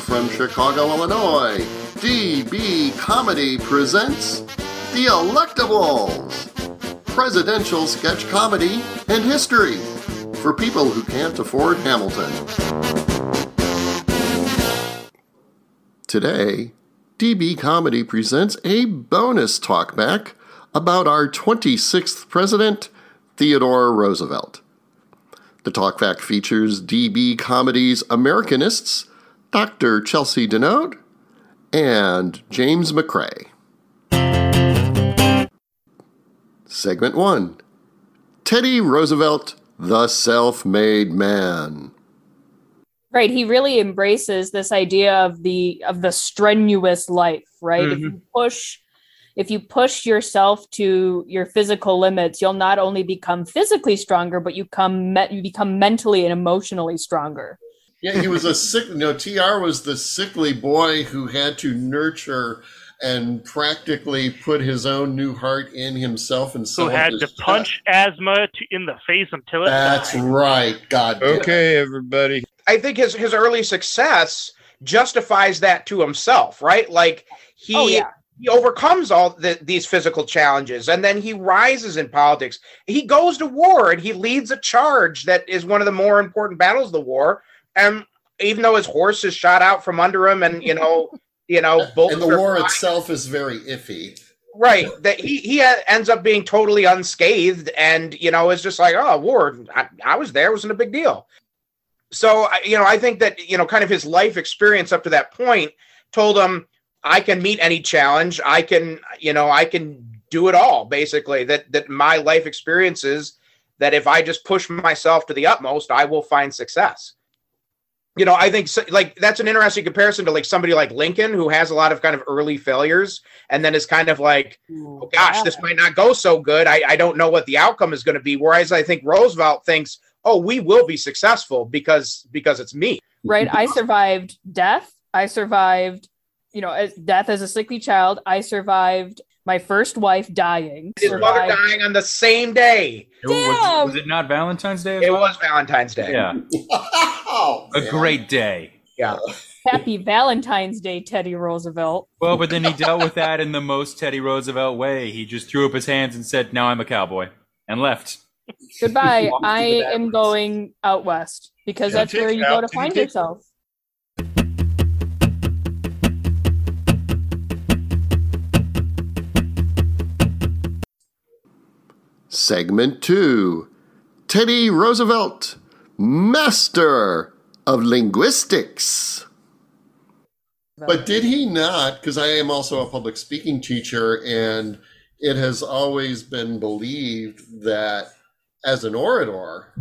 from Chicago, Illinois, DB Comedy presents The Electables Presidential Sketch Comedy and History for people who can't afford Hamilton. Today, DB Comedy presents a bonus talkback about our 26th president, Theodore Roosevelt. The talkback features DB Comedy's Americanists, Dr. Chelsea Denote, and James McCrae. Segment 1 Teddy Roosevelt, the Self Made Man. Right, he really embraces this idea of the of the strenuous life, right? If you mm-hmm. push if you push yourself to your physical limits, you'll not only become physically stronger, but you come me- you become mentally and emotionally stronger. Yeah, he was a sick. You know, TR was the sickly boy who had to nurture and practically put his own new heart in himself and so had to punch asthma to, in the face until it That's died. right. God. damn. Okay, everybody. I think his his early success justifies that to himself, right? Like he Oh, yeah. he overcomes all the, these physical challenges and then he rises in politics. He goes to war and he leads a charge that is one of the more important battles of the war. And even though his horse is shot out from under him and you know, you know, And the war flying- itself is very iffy. right that he he ends up being totally unscathed and you know it's just like oh war I, I was there it wasn't a big deal. So you know i think that you know kind of his life experience up to that point told him i can meet any challenge. I can you know i can do it all basically that that my life experiences that if i just push myself to the utmost i will find success you know i think so, like that's an interesting comparison to like somebody like lincoln who has a lot of kind of early failures and then is kind of like oh gosh, this might not go so good. I, I don't know what the outcome is going to be. Whereas I think Roosevelt thinks, oh, we will be successful because because it's me. right? I survived death. I survived, you know, as death as a sickly child. I survived my first wife dying. His mother dying on the same day. Was, Damn! was it not Valentine's Day? as It well? was Valentine's Day. Yeah, Oh, a man. great day. Yeah. Happy Valentine's Day, Teddy Roosevelt. Well, but then he dealt with that in the most Teddy Roosevelt way. He just threw up his hands and said, "Now I'm a cowboy," and left. Goodbye. I am going out west because Yeah. that's where you go to to find the- yourself. Segment 2 Teddy Roosevelt, Master of Linguistics. But did he not? Because I am also a public speaking teacher, and it has always been believed that as an orator,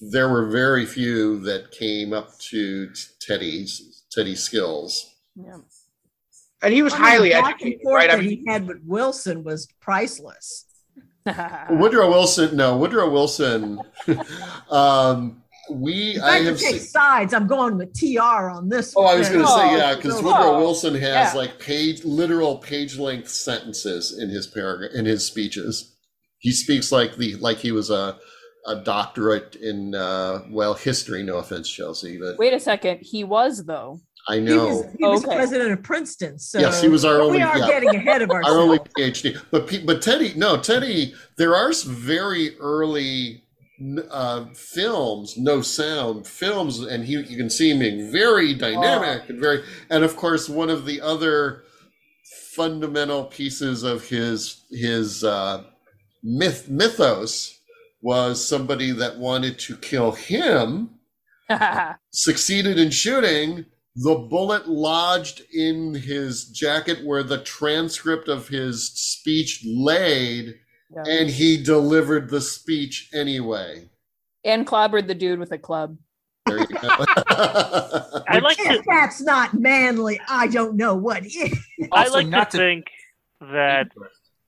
there were very few that came up to Teddy's Teddy's skills. Yeah. And he was I mean, highly the and educated, right? I mean, he had with Wilson was priceless. Woodrow Wilson, no, Woodrow Wilson. um, we, I I could have take seen. sides, I'm going with TR on this. Oh, one. I was going to Oh, say yeah, because so- Woodrow oh, Wilson has yeah. like page, literal page length sentences in his paragraph in his speeches. He speaks like the like he was a a doctorate in uh, well history. No offense, Chelsea, but Wait a second. He was though. I He know. was, he was Okay. president of Princeton. So Yes, he was our only- We are yeah. getting ahead of ourselves. Our only ourselves. PhD, but P- but Teddy, no Teddy. There are some very early uh, films, no sound films, and he you can see him being very dynamic and very, and of course one of the other fundamental pieces of his his uh, myth mythos was somebody that wanted to kill him succeeded in shooting. The bullet lodged in his jacket where the transcript of his speech laid, Yeah. and he delivered the speech anyway. and clobbered the dude with a club. There you go. I like to that's not manly, I don't know what is. I Also, like not to to- think that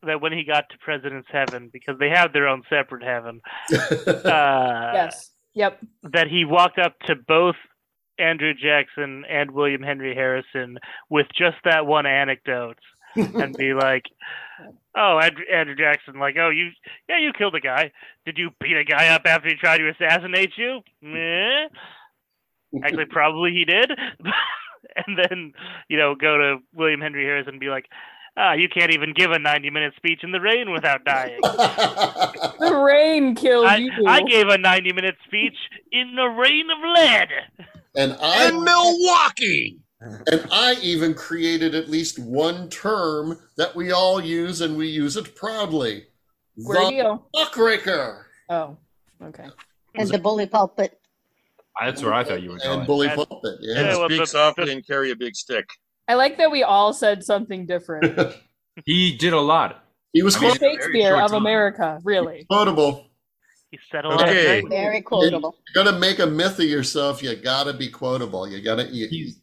that when he got to President's Heaven, because they have their own separate heaven, uh, yes. Yep. that he walked up to both Andrew Jackson and William Henry Harrison with just that one anecdote and be like, "Oh, Andrew, Andrew Jackson, like, oh, you, yeah, you killed a guy. Did you beat a guy up after he tried to assassinate you? Meh. Actually, probably he did. and then you know go to William Henry Harrison and be like, ah, you can't even give a 90 minute speech in the rain without dying. The rain killed I, you. I gave a 90 minute speech in the rain of lead. and I In Milwaukee. and I even created at least one term that we all use and we use it proudly. Where The you? muckraker Oh, okay. And the bully pulpit. That's where I thought you were going. and bully And- pulpit. Yeah, Yeah. well, Speak the- softly the- and carry a big stick. I like that we all said something different. He did a lot. he was I mean, quote- very Shakespeare of time. America, really. quotable. He settled Okay. that. Very quotable. You're gonna make a myth of yourself. You gotta be quotable. You gotta. You, He's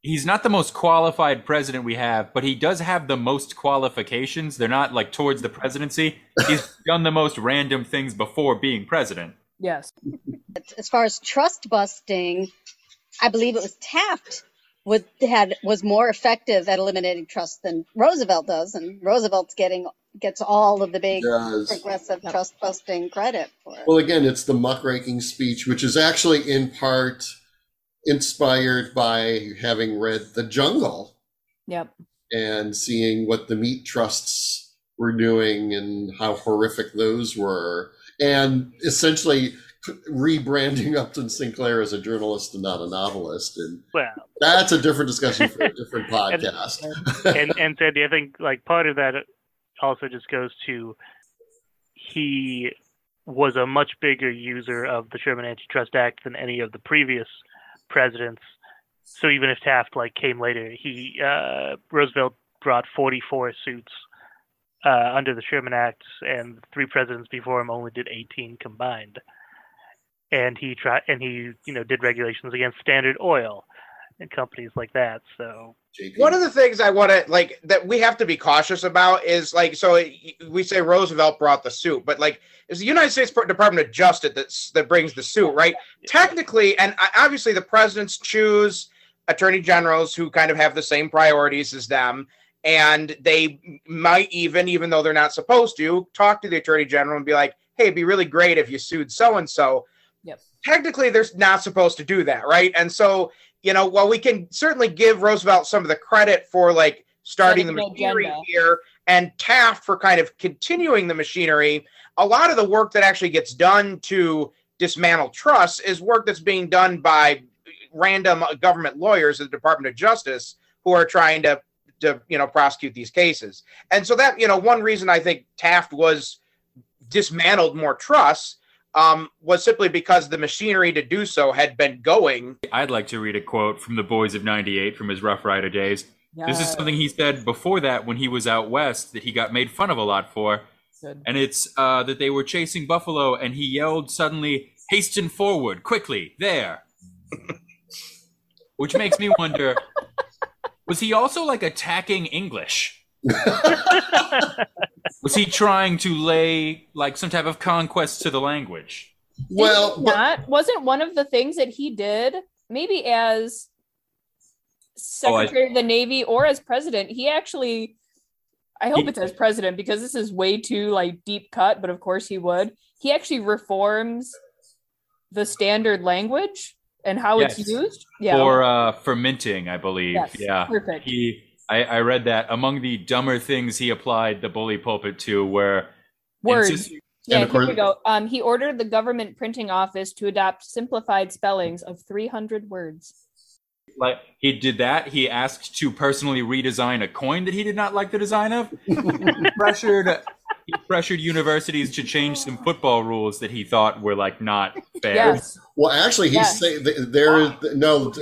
he's not the most qualified president we have, but he does have the most qualifications. They're not like towards the presidency. He's done the most random things before being president. Yes. As far as trust busting, I believe it was Taft would had was more effective at eliminating trust than Roosevelt does, and Roosevelt's getting gets all of the big does. progressive trust busting credit for it. Well, again, it's the muckraking speech, which is actually in part inspired by having read The Jungle Yep. and seeing what the meat trusts were doing and how horrific those were, and essentially rebranding Upton Sinclair as a journalist and not a novelist. And Well, that's a different discussion for a different podcast. and and Sandy, I think like part of that also just goes to he was a much bigger user of the Sherman Antitrust Act than any of the previous presidents. So even if Taft like came later, he uh, Roosevelt brought 44 suits uh, under the Sherman Act, and the three presidents before him only did 18 combined. And he tried, and he you know did regulations against Standard Oil and companies like that. So JP. One of the things I want to like that we have to be cautious about is like so we say Roosevelt brought the suit, but like it's the United States Department of Justice that's that brings the suit, right? Technically, and uh, obviously the presidents choose attorney generals who kind of have the same priorities as them, and they might even, even though they're not supposed to, talk to the attorney general and be like, "Hey, it'd be really great if you sued so and so." Yep. Technically, they're not supposed to do that, right? And so you know, while we can certainly give Roosevelt some of the credit for like starting the machinery agenda. here and Taft for kind of continuing the machinery, a lot of the work that actually gets done to dismantle trusts is work that's being done by random uh, government lawyers at the Department of Justice who are trying to to you know prosecute these cases. And so that you know one reason I think Taft was dismantled more trusts um, was simply because the machinery to do so had been going I'd like to read a quote from the Boys of '98 from his Rough Rider days. This is something he said before that when he was out west that he got made fun of a lot for. Good. And it's uh, that they were chasing buffalo and he yelled suddenly, Hasten forward, quickly, there. Which makes me wonder was he also like attacking English? Was he trying to lay like some type of conquest to the language? well, Did he but not wasn't one of the things that he did maybe as Oh, I- secretary of the navy or as president he actually i hope He- it's as president because this is way too like deep cut but of course he would he actually reforms the standard language and how it's used yeah For uh, fermenting, I believe. Yes, yeah. perfect. He I, I read that among the dumber things he applied the bully pulpit to were words insist- yeah And of here we go um he ordered the government printing office to adopt simplified spellings of 300 words like he did that. He asked to personally redesign a coin that he did not like the design of. he pressured he pressured universities to change some football rules that he thought were like not fair. yes well, actually, he's Yes. saying th- there is no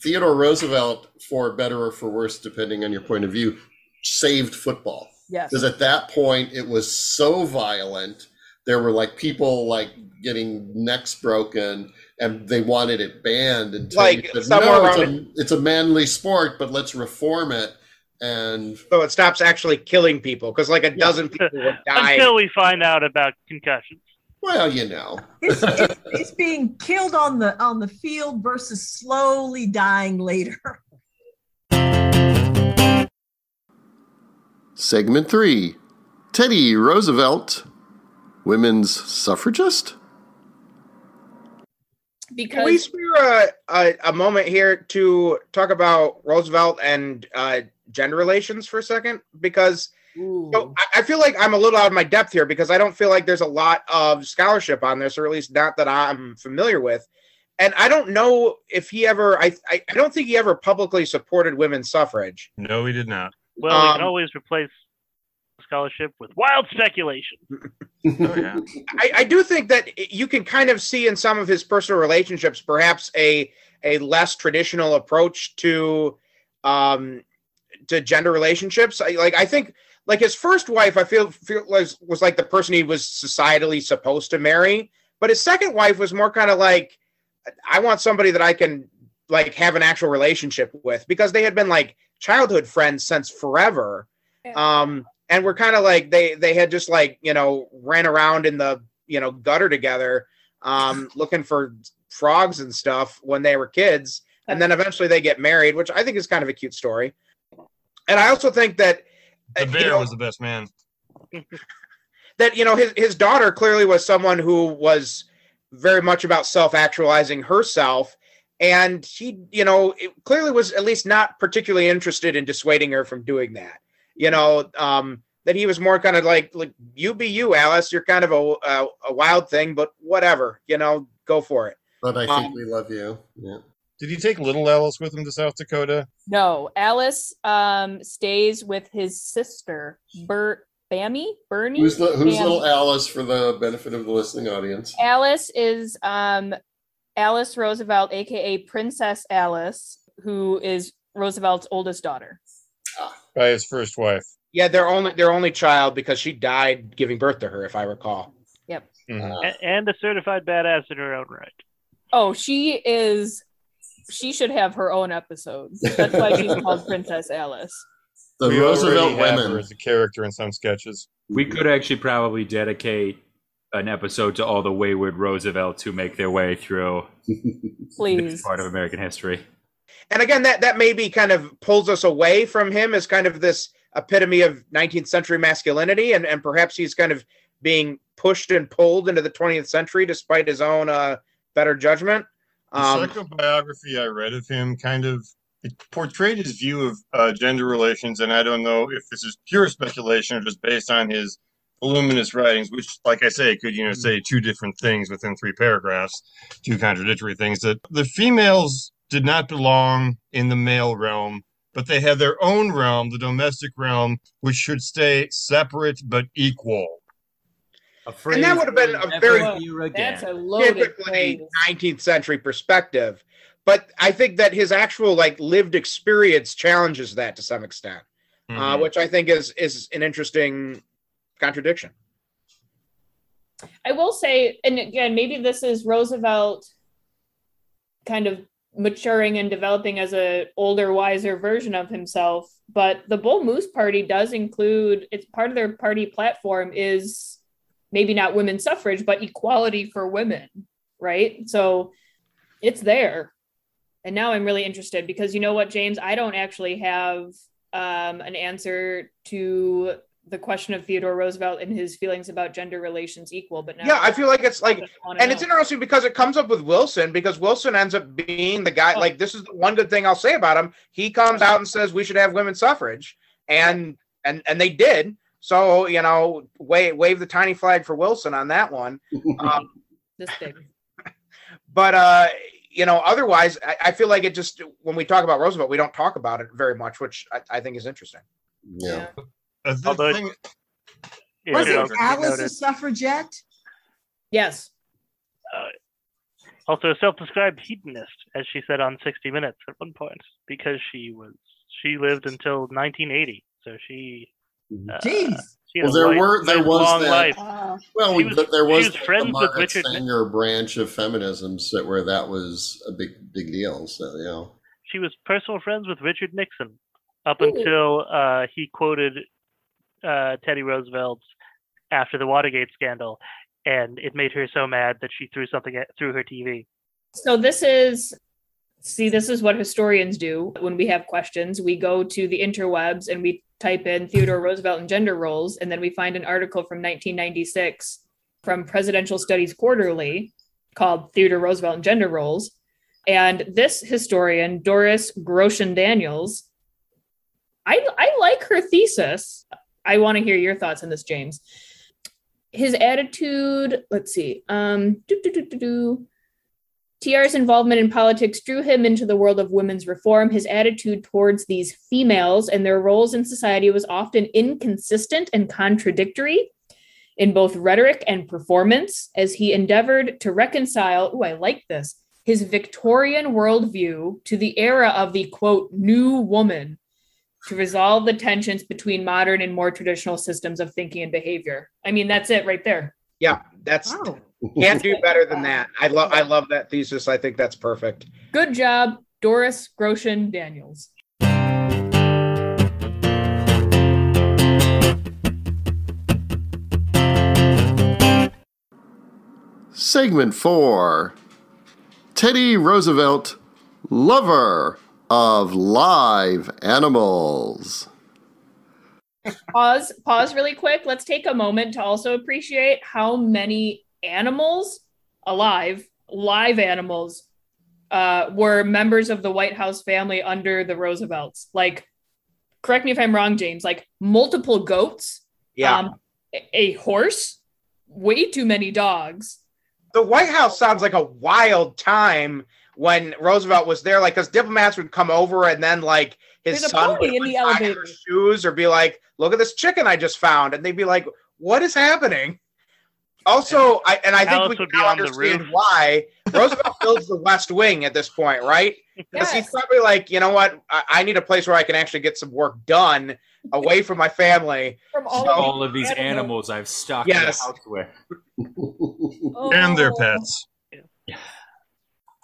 Theodore Roosevelt, for better or for worse, depending on your point of view, saved football. yes because at that point it was so violent there were like people like getting necks broken and they wanted it banned and Like, somewhere no, it's around a, it's a manly sport but let's reform it and so it stops actually killing people because like a dozen people would die. until we find out about concussions. well you know It's, it's, it's being killed on the on the field versus slowly dying later. Segment three teddy roosevelt women's suffragist Can we because spare a, a, a moment here to talk about Roosevelt and uh, gender relations for a second? Because so I, I feel like I'm a little out of my depth here because I don't feel like there's a lot of scholarship on this, or at least not that I'm familiar with. And I don't know if he ever, I, I, I don't think he ever publicly supported women's suffrage. No, he did not. Well, we can Um, always replace scholarship with wild speculation. Oh yeah. I, I do think that you can kind of see in some of his personal relationships perhaps a a less traditional approach to um to gender relationships. I, like I think like his first wife, I feel feel was was like the person he was societally supposed to marry, but his second wife was more kind of like I want somebody that I can like have an actual relationship with because they had been like childhood friends since forever. Um and we're kind of like they they had just like, you know, ran around in the, you know, gutter together um looking for frogs and stuff when they were kids and then eventually they get married, which I think is kind of a cute story. And I also think that The uh, you bear know, was the best man. that you know his his daughter clearly was someone who was very much about self actualizing herself and he you know clearly was at least not particularly interested in dissuading her from doing that you know um that he was more kind of like like you be you alice you're kind of a a, a wild thing but whatever you know go for it But I think Um, we love you. Yeah. Did he take little Alice with him to South Dakota? no, Alice um stays with his sister, Bert Bamie, Bernie. Who's, the, who's Bamie. little Alice for the benefit of the listening audience? Alice is um Alice Roosevelt, aka Princess Alice, who is Roosevelt's oldest daughter. By his first wife. yeah they're only their only child because she died giving birth to her if i recall Mhm. Uh, A- and a certified badass in her own right. Oh, she is. She should have her own episode. That's why she's called Princess Alice. the We Roosevelt already have her women. as a character in some sketches. We could actually probably dedicate an episode to all the wayward Roosevelts who make their way through this Please. part of American history. and again that that maybe kind of pulls us away from him as kind of this epitome of 19th century masculinity and and perhaps he's kind of being pushed and pulled into the 20th century despite his own uh better judgment The um second biography I read of him kind of it portrayed his view of uh, gender relations, and I don't know if this is pure speculation or just based on his voluminous writings, which, like I say, could you know say two different things within three paragraphs, two contradictory things. That the females did not belong in the male realm, but they had their own realm, the domestic realm, which should stay separate but equal. And that would have been a very- That's a loaded typically 19th century perspective but i think that his actual like lived experience challenges that to some extent uh, Mhm. which i think is is an interesting contradiction I will say, and again, maybe this is Roosevelt kind of maturing and developing as a older, wiser version of himself. But the Bull Moose Party does include it's part of their party platform is maybe not women's suffrage, but equality for women, right? So it's there. And now I'm really interested because you know what, James, I don't actually have um, an answer to the question of Theodore Roosevelt and his feelings about gender relations equal. But now yeah i feel like it's like I wanna and it's interesting because it comes up with Wilson because Wilson ends up being the guy. Oh. Like this is the one good thing I'll say about him. He comes out and says we should have women's suffrage, and and and they did. So you know, wave wave the tiny flag for Wilson on that one. Um, this big. but uh, you know, otherwise, I, I feel like it just when we talk about Roosevelt, we don't talk about it very much, which I, I think is interesting. Yeah. Uh, the Although- thing- Yeah, Wasn't you know, Alice a noted. suffragette? Yes. also a self-described hedonist, as she said on 60 Minutes at one point, because she was she lived until 1980, so she. Uh, Jeez. she had Well, a there life- were- there was long that- life. Uh, Well, She we, was- but there she was, was the with Margaret Richard Sanger branch of feminism that where that was a big big deal. So you know, She was personal friends with Richard Nixon up Ooh. until uh, he quoted uh, Teddy Roosevelt after the Watergate scandal, and it made her so mad that she threw something at, through her TV. So this is see this is what historians do when we have questions. We go to the interwebs and we type in Theodore Roosevelt and gender roles and then we find an article from 1996 from Presidential Studies Quarterly called Theodore Roosevelt and Gender Roles. And this historian, Doris Groshen Daniels, I, I like her thesis. I want to hear your thoughts on this, James. His attitude, let's see. Um. TR's involvement in politics drew him into the world of women's reform. His attitude towards these females and their roles in society was often inconsistent and contradictory in both rhetoric and performance as he endeavored to reconcile, oh, I like this, his Victorian worldview to the era of the quote, new woman to resolve the tensions between modern and more traditional systems of thinking and behavior. I mean, that's it right there. Yeah, that's Wow. can't do better than that. I love I love that thesis. I think that's perfect. Good job, Doris Groshen Daniels. Segment four Teddy Roosevelt, lover of live animals. Pause, pause really quick. Let's take a moment to also appreciate how many animals alive, live animals, uh, were members of the White House family under the Roosevelts. Like, correct me if I'm wrong, James, like multiple goats, Yeah. um, a, a horse, way too many dogs. the White House sounds like a wild time when Roosevelt was there, like because diplomats would come over and then like his son would in the elevator. her shoes or be like, "Look at this chicken I just found," and they'd be like, "What is happening?" Also, I and I think we would can be now on the understand roof. why Roosevelt builds the West Wing at this point, right? Because he's probably like, you know what, I, I need a place where I can actually get some work done away from my family. From all, So- All of these animals. animals I've stocked Yes. the house with. Oh. and their Oh. pets.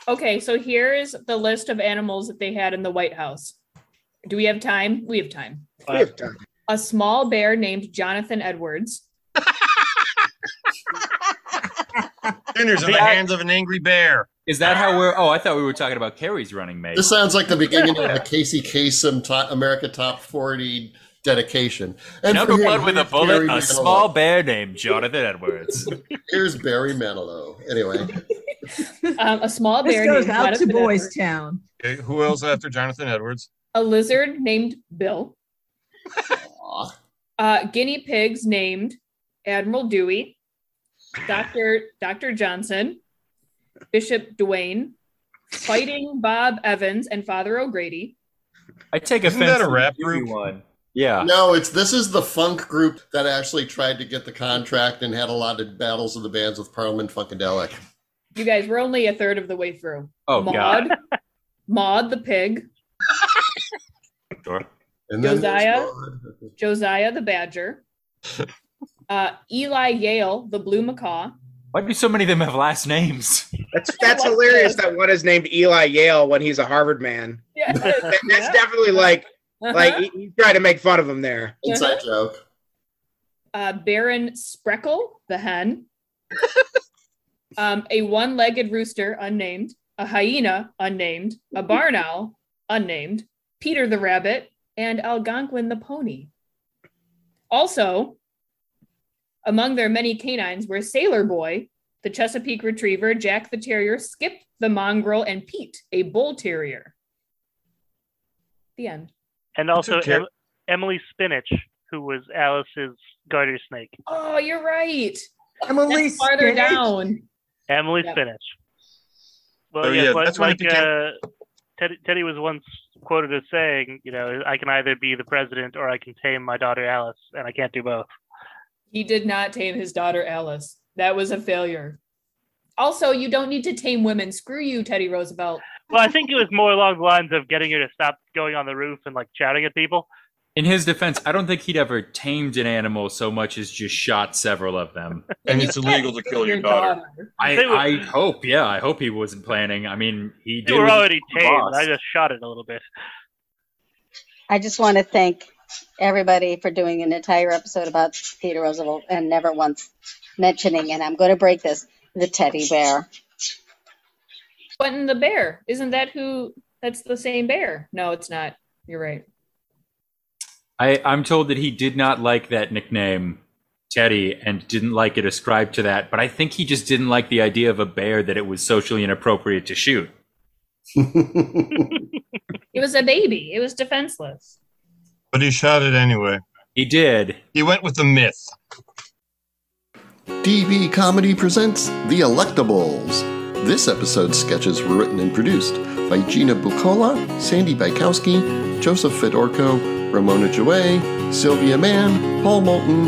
Okay, so here's the list of animals that they had in the White House. Do we have time? We have time. We have time. A small bear named Jonathan Edwards. Dinners in the Yeah. hands of an angry bear. Is that how we're? Oh, I thought we were talking about Kerry's running mate. This sounds like the beginning of a Casey Kasem top, America Top 40 dedication. And Number for one with a bullet, Barry a Manilow. small bear named Jonathan Edwards. Here's Barry Manilow. Anyway, Um, a small This bear goes named out to Jonathan Boys Edwards. Town. Okay, who else after Jonathan Edwards? A lizard named Bill. Uh, guinea pigs named Admiral Dewey. Dr. Dr. Johnson. Bishop Doane. Fighting Bob Evans and Father O'Grady. I take Isn't offense. that a rap group? One. Yeah. no, it's this is the funk group that actually tried to get the contract and had a lot of battles of the bands with Parliament Funkadelic. You guys, we're only a third of the way through. Oh Maud, God. Maud the pig, Sure. And then there's Josiah? Maud. Josiah the badger, uh, Eli Yale the blue macaw. Why do so many of them have last names? That's that's like hilarious this. that one is named Eli Yale when he's a Harvard man. Yeah, That- that's definitely like like he, he tried to make fun of him there. Inside joke. uh, Baron Spreckle the hen, um, a one-legged rooster unnamed, a hyena unnamed, a barn owl unnamed, Peter the rabbit, and Algonquin the pony. Also, among their many canines were Sailor Boy, the Chesapeake Retriever, Jack the Terrier, Skip the Mongrel, and Pete, a Bull Terrier. The end. And also. Em- Emily Spinach, who was Alice's garter snake. Oh, you're right. Emily That's farther Spinach. down. Emily Yep. Spinach. Well, Oh, yeah, yeah, but that's when like it became- uh, Teddy, Teddy was once quoted as saying, you know, I can either be the president or I can tame my daughter Alice, and I can't do both. He did not tame his daughter Alice. That was a failure. Also, you don't need to tame women. Screw you, Teddy Roosevelt. Well, I think it was more along the lines of getting her to stop going on the roof and like shouting at people. In his defense, I don't think he'd ever tamed an animal so much as just shot several of them. And it's illegal to kill your daughter. I, were- I hope, yeah, I hope he wasn't planning. I mean, he They did. were with already tamed. boss. I just shot it a little bit. I just want to thank everybody for doing an entire episode about Theodore Roosevelt and never once mentioning, and I'm going to break this, the teddy bear. Quentin the bear. Isn't that who? That's the same bear. No, it's not. You're right. I, I'm told that he did not like that nickname Teddy and didn't like it ascribed to that, but I think he just didn't like the idea of a bear that it was socially inappropriate to shoot. It was a baby. It was defenseless. But he shot it anyway. He did. He went with the myth. DB Comedy presents The Electables. This episode's sketches were written and produced by Gina Bucola, Sandy Bykowski, Joseph Fedorko, Ramona Joy, Sylvia Mann, Paul Moulton,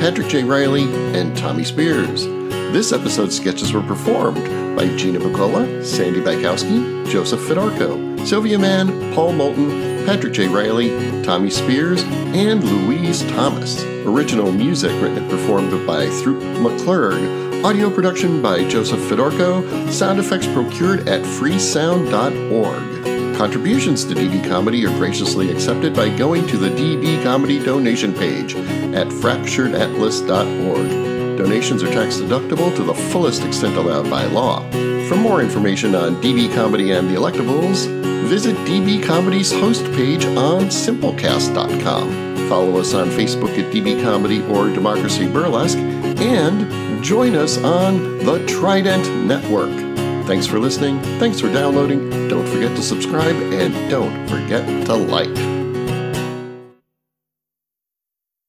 Patrick J. Riley, and Tommy Spears. This episode's sketches were performed by Gina Bucola, Sandy Bykowski, Joseph Fedorko, Sylvia Mann, Paul Moulton, Patrick J. Riley, Tommy Spears, and Louise Thomas. Original music written and performed by Throop McClurg. Audio production by Joseph Fedorko. Sound effects procured at freesound.org. Contributions to DB Comedy are graciously accepted by going to the DB Comedy donation page at fracturedatlas.org. Donations are tax deductible to the fullest extent allowed by law. For more information on DB Comedy and the Electables, visit DB Comedy's host page on simplecast.com. Follow us on Facebook at DB Comedy or Democracy Burlesque, and join us on the Trident Network. Thanks for listening. Thanks for downloading. Don't forget to subscribe and don't forget to like.